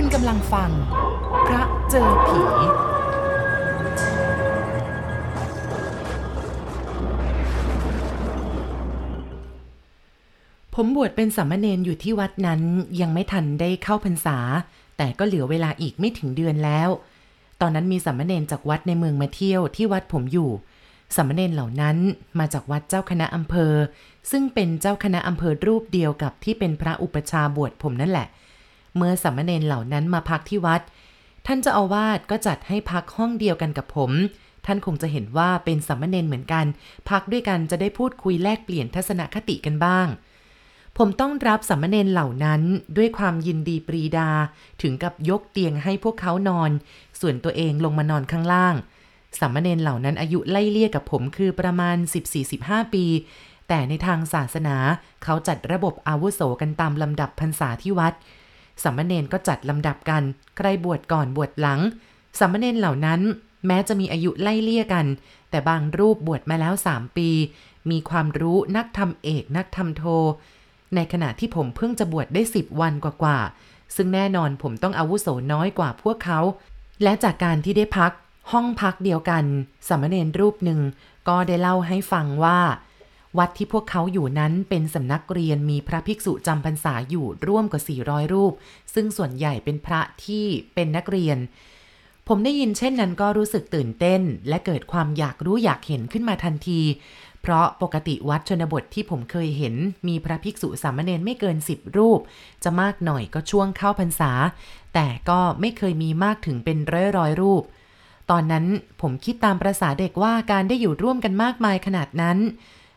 คุณกำลังฟัง พระเจอผี ผมบวชเป็นสามเณรอยู่ที่วัดนั้นยังไม่ทันได้เข้าพรรษา แต่ก็เหลือเวลาอีกไม่ถึงเดือนแล้ว ตอนนั้นมีสามเณรจากวัดในเมืองมาเที่ยวที่วัดผมอยู่สามเณรเหล่านั้นมาจากวัดเจ้าคณะอำเภอ ซึ่งเป็นเจ้าคณะอำเภอรูปเดียวกับที่เป็นพระอุปชาบวชผมนั่นแหละเเมื่อสามเณรเหล่านั้นมาพักที่วัด ท่านเจ้าอาวาสก็จัดให้พักห้องเดียวกันกับผม ท่านคงจะเห็นว่าเป็นสามเณรเหมือนกัน พักด้วยกันจะได้พูดคุยแลกเปลี่ยนทัศนคติกันบ้าง ผมต้องรับสามเณรเหล่านั้นด้วยความยินดีปรีดา ถึงกับยกเตียงให้พวกเขานอน ส่วนตัวเองลงมานอนข้างล่างสามเณรเหล่านั้นอายุไล่เลี่ยกับผมคือประมาณ 14-15 ปี แต่ในทางศาสนาเขาจัดระบบอาวุโสกันตามลำดับพรรษาที่วัด สามเณรก็จัดลำดับกัน ใครบวชก่อนบวชหลังสามเณรเหล่านั้นแม้จะมีอายุไล่เลี่ยกัน แต่บางรูปบวชมาแล้ว3ปี มีความรู้นักธรรมเอกนักธรรมโท ในขณะที่ผมเพิ่งจะบวชได้10วันกว่าๆซึ่งแน่นอนผมต้องอาวุโสน้อยกว่าพวกเขา และจากการที่ได้พักห้องพักเดียวกันสามเณรรูปหนึ่งก็ได้เล่าให้ฟังว่า วัดที่พวกเขาอยู่นั้นเป็นสำนักเรียนมีพระภิกษุจำพรรษาอยู่ร่วมกว่า 400 รูป ซึ่งส่วนใหญ่เป็นพระที่เป็นนักเรียน ผมได้ยินเช่นนั้นก็รู้สึกตื่นเต้น และเกิดความอยากรู้อยากเห็นขึ้นมาทันที เพราะปกติวัดชนบทที่ผมเคยเห็น มีพระภิกษุสามเณรไม่เกิน 10 รูป จะมากหน่อยก็ช่วงเข้าพรรษา แต่ก็ไม่เคยมีมากถึงเป็นร้อยร้อยรูป ตอนนั้นผมคิดตามประษาเด็กว่าการได้อยู่ร่วมกันมากมายขนาดนั้น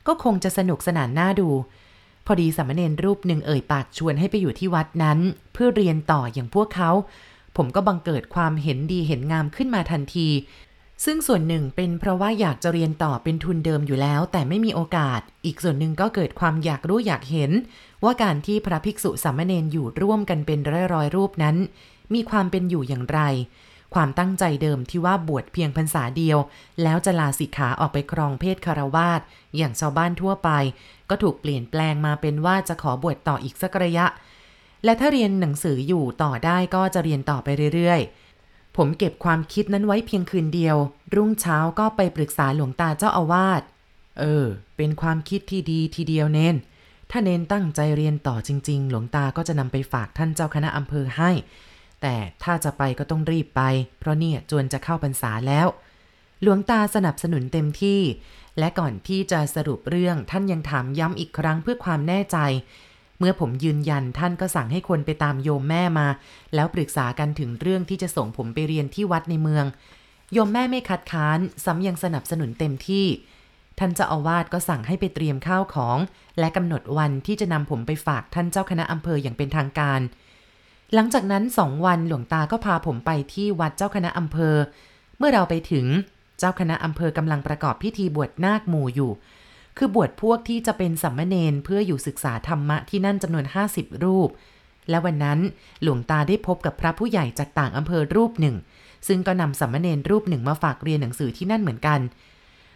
ก็คงจะสนุกสนานน่าดู พอดีสามเณรรูปหนึ่งเอ่ยปากชวนให้ไปอยู่ที่วัดนั้น เพื่อเรียนต่ออย่างพวกเขา ผมก็บังเกิดความเห็นดีเห็นงามขึ้นมาทันที ซึ่งส่วนหนึ่งเป็นเพราะว่าอยากจะเรียนต่อเป็นทุนเดิมอยู่แล้ว แต่ไม่มีโอกาส อีกส่วนหนึ่งก็เกิดความอยากรู้อยากเห็น ว่าการที่พระภิกษุสามเณรอยู่ร่วมกันเป็นร้อยร้อยๆรูปนั้น มีความเป็นอยู่อย่างไร ความตั้งใจเดิมที่ว่าบวชเพียงพรรษาเดียว แล้วจะลาสิกขาออกไปครองเพศคารวาสอย่างชาวบ้านทั่วไป ก็ถูกเปลี่ยนแปลงมาเป็นว่าจะขอบวชต่ออีกสักระยะ และถ้าเรียนหนังสืออยู่ต่อได้ก็จะเรียนต่อไปเรื่อยๆ ผมเก็บความคิดนั้นไว้เพียงคืนเดียว รุ่งเช้าก็ไปปรึกษาหลวงตาเจ้าอาวาสเออ เป็นความคิดที่ดีทีเดียวเน้นถ้าเน้นตั้งใจเรียนต่อจริง ๆ หลวงตาก็จะนำไปฝากท่านเจ้าคณะอำเภอให้ แต่ถ้าจะไปก็ต้องรีบไป เพราะเนี่ยจวนจะเข้าพรรษาแล้ว หลวงตาสนับสนุนเต็มที่ และก่อนที่จะสรุปเรื่องท่านยังถามย้ำอีกครั้งเพื่อความแน่ใจ เมื่อผมยืนยันท่านก็สั่งให้คนไปตามโยมแม่มา แล้วปรึกษากันถึงเรื่องที่จะส่งผมไปเรียนที่วัดในเมือง โยมแม่ไม่คัดค้านซ้ำยังสนับสนุนเต็มที่ ท่านเจ้าอาวาสก็สั่งให้ไปเตรียมข้าวของ และกำหนดวันที่จะนำผมไปฝากท่านเจ้าคณะอำเภออย่างเป็นทางการ หลังจากนั้นสองวันหลวงตาก็พาผมไปที่วัดเจ้าคณะอำเภอ เมื่อเราไปถึงเจ้าคณะอำเภอกำลังประกอบพิธีบวชนาคหมู่อยู่ คือบวชพวกที่จะเป็นสัมมเนนเพื่ออยู่ศึกษาธรรมะที่นั่นจำนวน 50 รูป และวันนั้นหลวงตาได้พบกับพระผู้ใหญ่จากต่างอำเภอรูปหนึ่ง ซึ่งก็นำสัมมเนนรูปหนึ่งมาฝากเรียนหนังสือที่นั่นเหมือนกัน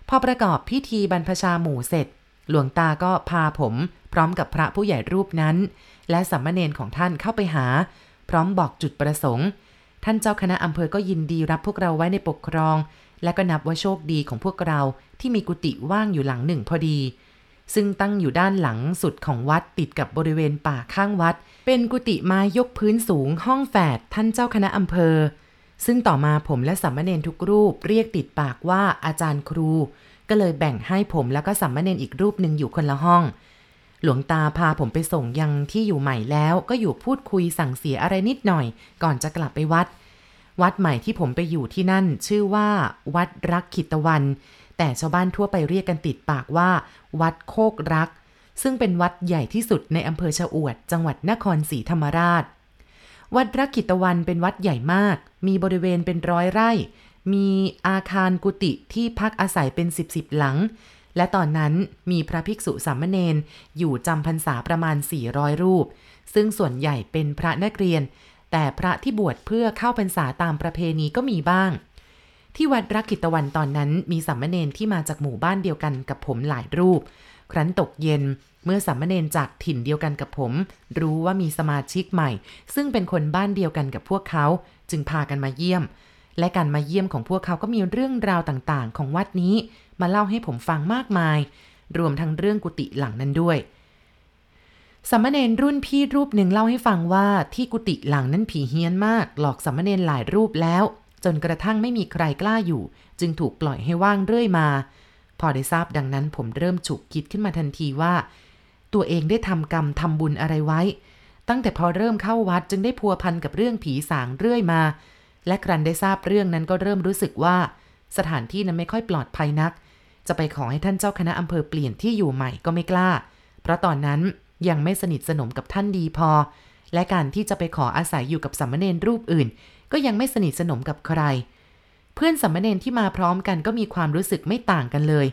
พอประกอบพิธีบรรพชาหมู่เสร็จ หลวงตาก็พาผม พร้อมกับพระผู้ใหญ่รูปนั้น และสัมมเนนของท่านเข้าไปหา พร้อมบอกจุดประสงค์ ท่านเจ้าคณะอำเภอก็ยินดีรับพวกเราไว้ในปกครอง และก็นับว่าโชคดีของพวกเราที่มีกุฏิว่างอยู่หลังหนึ่งพอดี ซึ่งตั้งอยู่ด้านหลังสุดของวัดติดกับบริเวณป่าข้างวัด เป็นกุฏิไม้ยกพื้นสูงห้องแฝดท่านเจ้าคณะอำเภอ ซึ่งต่อมาผมและสัมมเนนทุกรูปเรียกติดปากว่าอาจารย์ครู ก็เลยแบ่งให้ผมแล้วก็สัมมเนนอีกรูปหนึ่งอยู่คนละห้อง หลวงตาพาผมไปส่งยังที่อยู่ใหม่แล้วก็อยู่พูดคุยสั่งเสียอะไรนิดหน่อย ก่อนจะกลับไปวัด วัดใหม่ที่ผมไปอยู่ที่นั่น ชื่อว่า วัดรักขิตวัน แต่ชาวบ้านทั่วไปเรียกกันติดปากว่า วัดโคกรัก ซึ่งเป็นวัดใหญ่ที่สุดในอำเภอชะอวด จังหวัดนครศรีธรรมราช วัดรักขิตวันเป็นวัดใหญ่มาก มีบริเวณเป็นร้อยไร่ มีอาคารกุฏิที่พักอาศัยเป็นสิบสิบหลัง และตอนนั้นมีพระภิกษุสามเณรอยู่จำพรรษาประมาณ 400 รูป ซึ่งส่วนใหญ่เป็นพระนักเรียน แต่พระที่บวชเพื่อเข้าพรรษาตามประเพณีก็มีบ้าง ที่วัดรักขิตวันตอนนั้นมีสามเณรที่มาจากหมู่บ้านเดียวกันกับผมหลายรูป ครั้นตกเย็นเมื่อสามเณรจากถิ่นเดียวกันกับผม รู้ว่ามีสมาชิกใหม่ ซึ่งเป็นคนบ้านเดียวกันกับพวกเขา จึงพากันมาเยี่ยม และการมาเยี่ยมของพวกเขาก็มีเรื่องราวต่างๆ ของวัดนี้ มาเล่าให้ผมฟังมากมาย รวมทั้งเรื่องกุฏิหลังนั้นด้วยสามเณรรุ่นพี่รูปหนึ่งเล่าให้ฟังว่าที่กุฏิหลังนั้นผีเฮี้ยนมาก หลอกสามเณรหลายรูปแล้ว จนกระทั่งไม่มีใครกล้าอยู่ จึงถูกปล่อยให้ว่างเรื่อยมา พอได้ทราบดังนั้นผมเริ่มฉุกคิดขึ้นมาทันทีว่า ตัวเองได้ทำกรรมทำบุญอะไรไว้ ตั้งแต่พอเริ่มเข้าวัดจึงได้พัวพันกับเรื่องผีสางเรื่อยมา และครั้นได้ทราบเรื่องนั้นก็เริ่มรู้สึกว่า สถานที่นั้นไม่ค่อยปลอดภัยนัก จะไปขอให้ท่านเจ้าคณะอำเภอเปลี่ยนที่อยู่ใหม่ก็ไม่กล้า เพราะตอนนั้นยังไม่สนิทสนมกับท่านดีพอ และการที่จะไปขออาศัยอยู่กับสัมมเนรรูปอื่น ก็ยังไม่สนิทสนมกับใคร เพื่อนสัมมเนรที่มาพร้อมกันก็มีความรู้สึกไม่ต่างกันเลย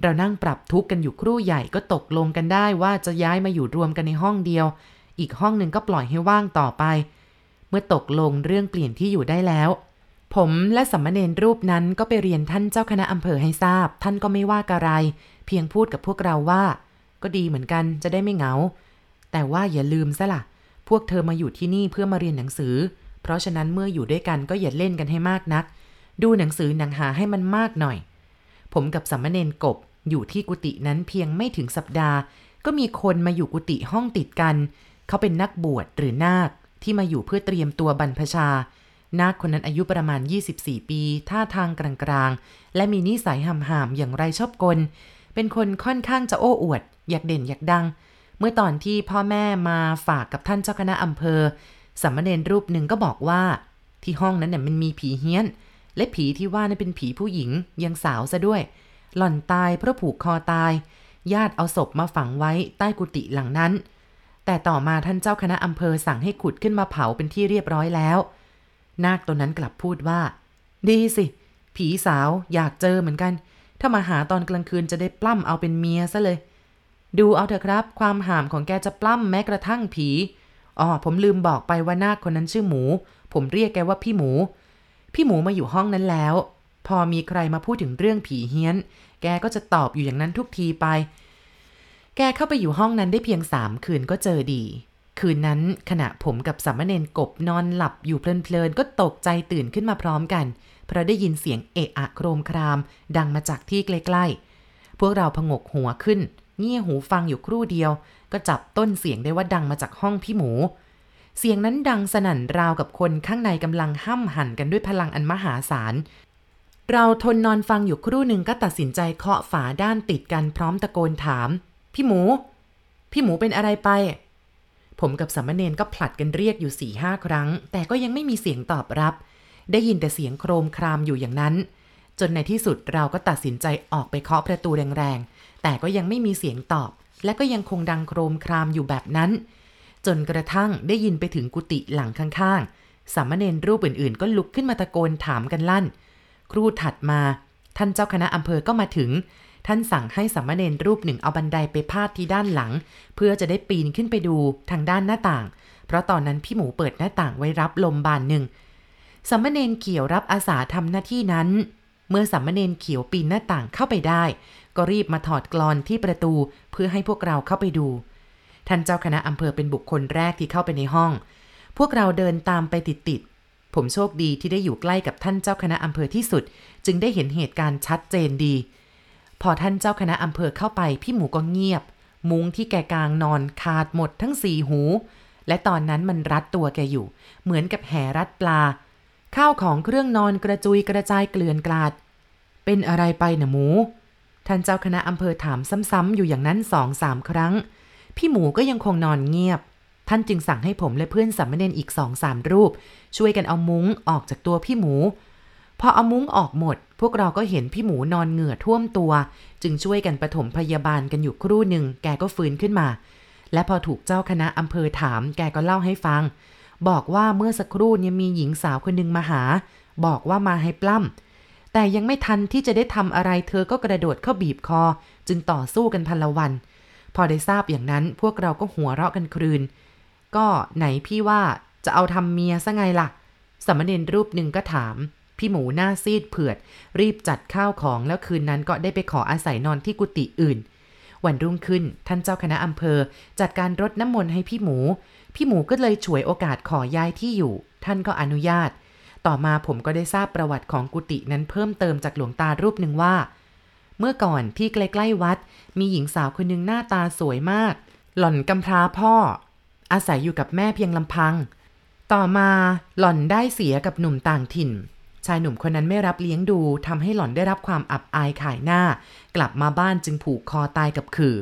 เรานั่งปรับทุกข์กันอยู่ครู่ใหญ่ก็ตกลงกันได้ว่าจะย้ายมาอยู่รวมกันในห้องเดียว อีกห้องหนึ่งก็ปล่อยให้ว่างต่อไป เมื่อตกลงเรื่องเปลี่ยนที่อยู่ได้แล้ว ผมและสัมมเนรรูปนั้นก็ไปเรียนท่านเจ้าคณะอำเภอให้ทราบ ท่านก็ไม่ว่าอะไร เพียงพูดกับพวกเราว่า ก็ดีเหมือนกันจะได้ไม่เหงา แต่ว่าอย่าลืมซะละ่ะ พวกเธอมาอยู่ที่นี่เพื่อมาเรียนหนังสือ เพราะฉะนั้นเมื่ออยู่ด้วยกันก็อย่าเล่นกันให้มากนัก ดูหนังสือหนังหาให้มันมากหน่อย ผมกับสัมมเนนกบอยู่ที่กุฏินั้นเพียงไม่ถึงสัปดาห์ ก็มีคนมาอยู่กุฏิห้องติดกัน เขาเป็นนักบวชหรือนาคที่มาอยู่เพื่อเตรียมตัวบรรพชา นาคคนนั้นอายุประมาณ 24 ปี ท่าทางกลางๆ และมีนิสัยห่ามๆอย่างไรชอบกล เป็นคนค่อนข้างจะโอ้อวด อยากเด่นอยากดัง เมื่อตอนที่พ่อแม่มาฝากกับท่านเจ้าคณะอำเภอสัมมเนรรูปหนึ่งก็บอกว่า ที่ห้องนั้นเนี่ยมันมีผีเฮี้ยน และผีที่ว่านั้นเป็นผีผู้หญิงยังสาวซะด้วย หล่อนตายเพราะผูกคอตาย ญาติเอาศพมาฝังไว้ใต้กุฏิหลังนั้น แต่ต่อมาท่านเจ้าคณะอำเภอสั่งให้ขุดขึ้นมาเผาเป็นที่เรียบร้อยแล้ว นาคตัวนั้นกลับพูดว่า ดีสิ ผีสาวอยากเจอเหมือนกัน ถ้ามาหาตอนกลางคืนจะได้ปล้ำเอาเป็นเมียซะเลย ดูเอาเถอะครับ ความห่ามของแกจะปล้ำแม้กระทั่งผีอ๋อผมลืมบอกไปว่านาคคนนั้นชื่อหมู ผมเรียกแกว่าพี่หมู พี่หมูมาอยู่ห้องนั้นแล้ว พอมีใครมาพูดถึงเรื่องผีเฮี้ยน แกก็จะตอบอยู่อย่างนั้นทุกทีไป แกเข้าไปอยู่ห้องนั้นได้เพียงสามคืนก็เจอดี คืนนั้นขณะผมกับสามเณรกบนอนหลับอยู่เพลินๆ ก็ตกใจตื่นขึ้นมาพร้อมกัน เพราะได้ยินเสียงเอะอะโครมคราม ดังมาจากที่ใกล้ๆ พวกเราพงกหัวขึ้น เงี่ยหูฟังอยู่ครู่เดียว ก็จับต้นเสียงได้ว่าดังมาจากห้องพี่หมู เสียงนั้นดังสนั่นราวกับคนข้างในกำลังห้ำหั่นกันด้วยพลังอันมหาศาลเราทนนอนฟังอยู่ครู่หนึ่งก็ตัดสินใจเคาะฝาด้านติดกันพร้อมตะโกนถาม พี่หมู พี่หมูเป็นอะไรไป ผมกับสัมเนนก็ผลัดกันเรียกอยู่สี่ห้าครั้ง แต่ก็ยังไม่มีเสียงตอบรับ ได้ยินแต่เสียงโครมครามอยู่อย่างนั้น จนในที่สุดเราก็ตัดสินใจออกไปเคาะประตูแรงๆ แต่ก็ยังไม่มีเสียงตอบ และก็ยังคงดังโครมครามอยู่แบบนั้น จนกระทั่งได้ยินไปถึงกุฏิหลังข้างๆ สามเณรรูปอื่นๆ ก็ลุกขึ้นมาตะโกนถามกันลั่น ครูถัดมา ท่านเจ้าคณะอำเภอก็มาถึง ท่านสั่งให้สามเณรรูปหนึ่งเอาบันไดไปพาดที่ด้านหลัง เพื่อจะได้ปีนขึ้นไปดูทางด้านหน้าต่าง เพราะตอนนั้นพี่หมูเปิดหน้าต่างไว้รับลมบานหนึ่งสามเณรเขียวรับอาสาทำหน้าที่นั้น เมื่อสามเณรเขียวปีนหน้าต่างเข้าไปได้ ก็รีบมาถอดกรอนที่ประตูเพื่อให้พวกเราเข้าไปดู ท่านเจ้าคณะอำเภอเป็นบุคคลแรกที่เข้าไปในห้อง พวกเราเดินตามไปติดๆผมโชคดีที่ได้อยู่ใกล้กับท่านเจ้าคณะอำเภอที่สุด จึงได้เห็นเหตุการณ์ชัดเจนดี พอท่านเจ้าคณะอำเภอเข้าไปพี่หมูก็เงียบ มุ้งที่แกกลางนอนขาดหมดทั้งสี่หู และตอนนั้นมันรัดตัวแกอยู่ เหมือนกับแหรัดปลา ข้าวของเครื่องนอนกระจุยกระจายเกลื่อนกลาด เป็นอะไรไปนะหมู ท่านเจ้าคณะอำเภอถามซ้ำๆอยู่อย่างนั้นสองสามครั้ง พี่หมูก็ยังคงนอนเงียบ ท่านจึงสั่งให้ผมและเพื่อนสัมเนนอีกสองสามรูป ช่วยกันเอามุ้งออกจากตัวพี่หมู พอเอามุ้งออกหมด พวกเราก็เห็นพี่หมูนอนเหงื่อท่วมตัว จึงช่วยกันปฐมพยาบาลกันอยู่ครู่หนึ่งแกก็ฟื้นขึ้นมา และพอถูกเจ้าคณะอำเภอถาม แกก็เล่าให้ฟัง บอกว่าเมื่อสักครู่เนี่ยมีหญิงสาวคนหนึ่งมาหา บอกว่ามาให้ปล้ำแต่ยังไม่ทันที่จะได้ทำอะไรเธอก็กระโดดเข้าบีบคอ จึงต่อสู้กันพันละวัน พอได้ทราบอย่างนั้นพวกเราก็หัวเราะกันครืน ก็ไหนพี่ว่าจะเอาทำเมียซะไงล่ะสมณเณรรูปหนึ่งก็ถาม พี่หมูหน้าซีดเผือด รีบจัดข้าวของแล้วคืนนั้นก็ได้ไปขออาศัยนอนที่กุฏิอื่น วันรุ่งขึ้นท่านเจ้าคณะอำเภอ จัดการรดน้ำมนต์ให้พี่หมู พี่หมูก็เลยฉวยโอกาสขอย้ายที่อยู่ ท่านก็อนุญาต ต่อมาผมก็ได้ทราบประวัติของกุฏินั้นเพิ่มเติมจากหลวงตารูปหนึ่งว่า เมื่อก่อนที่ใกล้ๆวัด มีหญิงสาวคนหนึ่งหน้าตาสวยมาก หล่อนกำพร้าพ่อ อาศัยอยู่กับแม่เพียงลำพัง ต่อมาหล่อนได้เสียกับหนุ่มต่างถิ่น ชายหนุ่มคนนั้นไม่รับเลี้ยงดูทำให้หล่อนได้รับความอับอายขายหน้า กลับมาบ้านจึงผูกคอตายกับขื่อ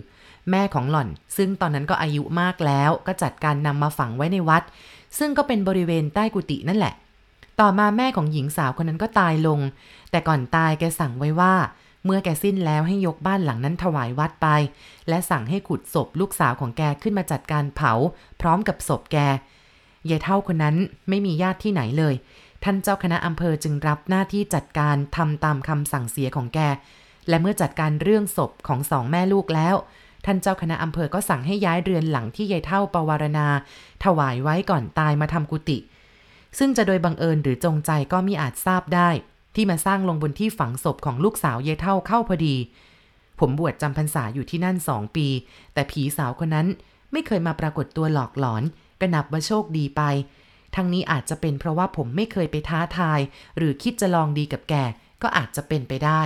แม่ของหล่อน ซึ่งตอนนั้นก็อายุมากแล้วก็จัดการนำมาฝังไว้ในวัด ซึ่งก็เป็นบริเวณใต้กุฏินั่นแหละ ต่อมาแม่ของหญิงสาวคนนั้นก็ตายลง แต่ก่อนตายแกสั่งไว้ว่า เมื่อแกสิ้นแล้วให้ยกบ้านหลังนั้นถวายวัดไป และสั่งให้ขุดศพลูกสาวของแกขึ้นมาจัดการเผา พร้อมกับศพแกยายเท่าคนนั้นไม่มีญาติที่ไหนเลย ท่านเจ้าคณะอำเภอจึงรับหน้าที่จัดการทำตามคำสั่งเสียของแก และเมื่อจัดการเรื่องศพของสองแม่ลูกแล้ว ท่านเจ้าคณะอำเภอก็สั่งให้ย้ายเรือนหลังที่ยายเท่าปวารณา ถวายไว้ก่อนตายมาทำกุฏิ ซึ่งจะโดยบังเอิญหรือจงใจก็มิอาจทราบได้ ที่มาสร้างลงบนที่ฝังศพของลูกสาวยายเท่าเข้าพอดี ผมบวชจำพรรษาอยู่ที่นั่นสองปี แต่ผีสาวคนนั้นไม่เคยมาปรากฏตัวหลอกหลอนก็นับว่าโชคดีไป ทั้งนี้อาจจะเป็นเพราะว่าผมไม่เคยไปท้าทาย หรือคิดจะลองดีกับแกก็อาจจะเป็นไปได้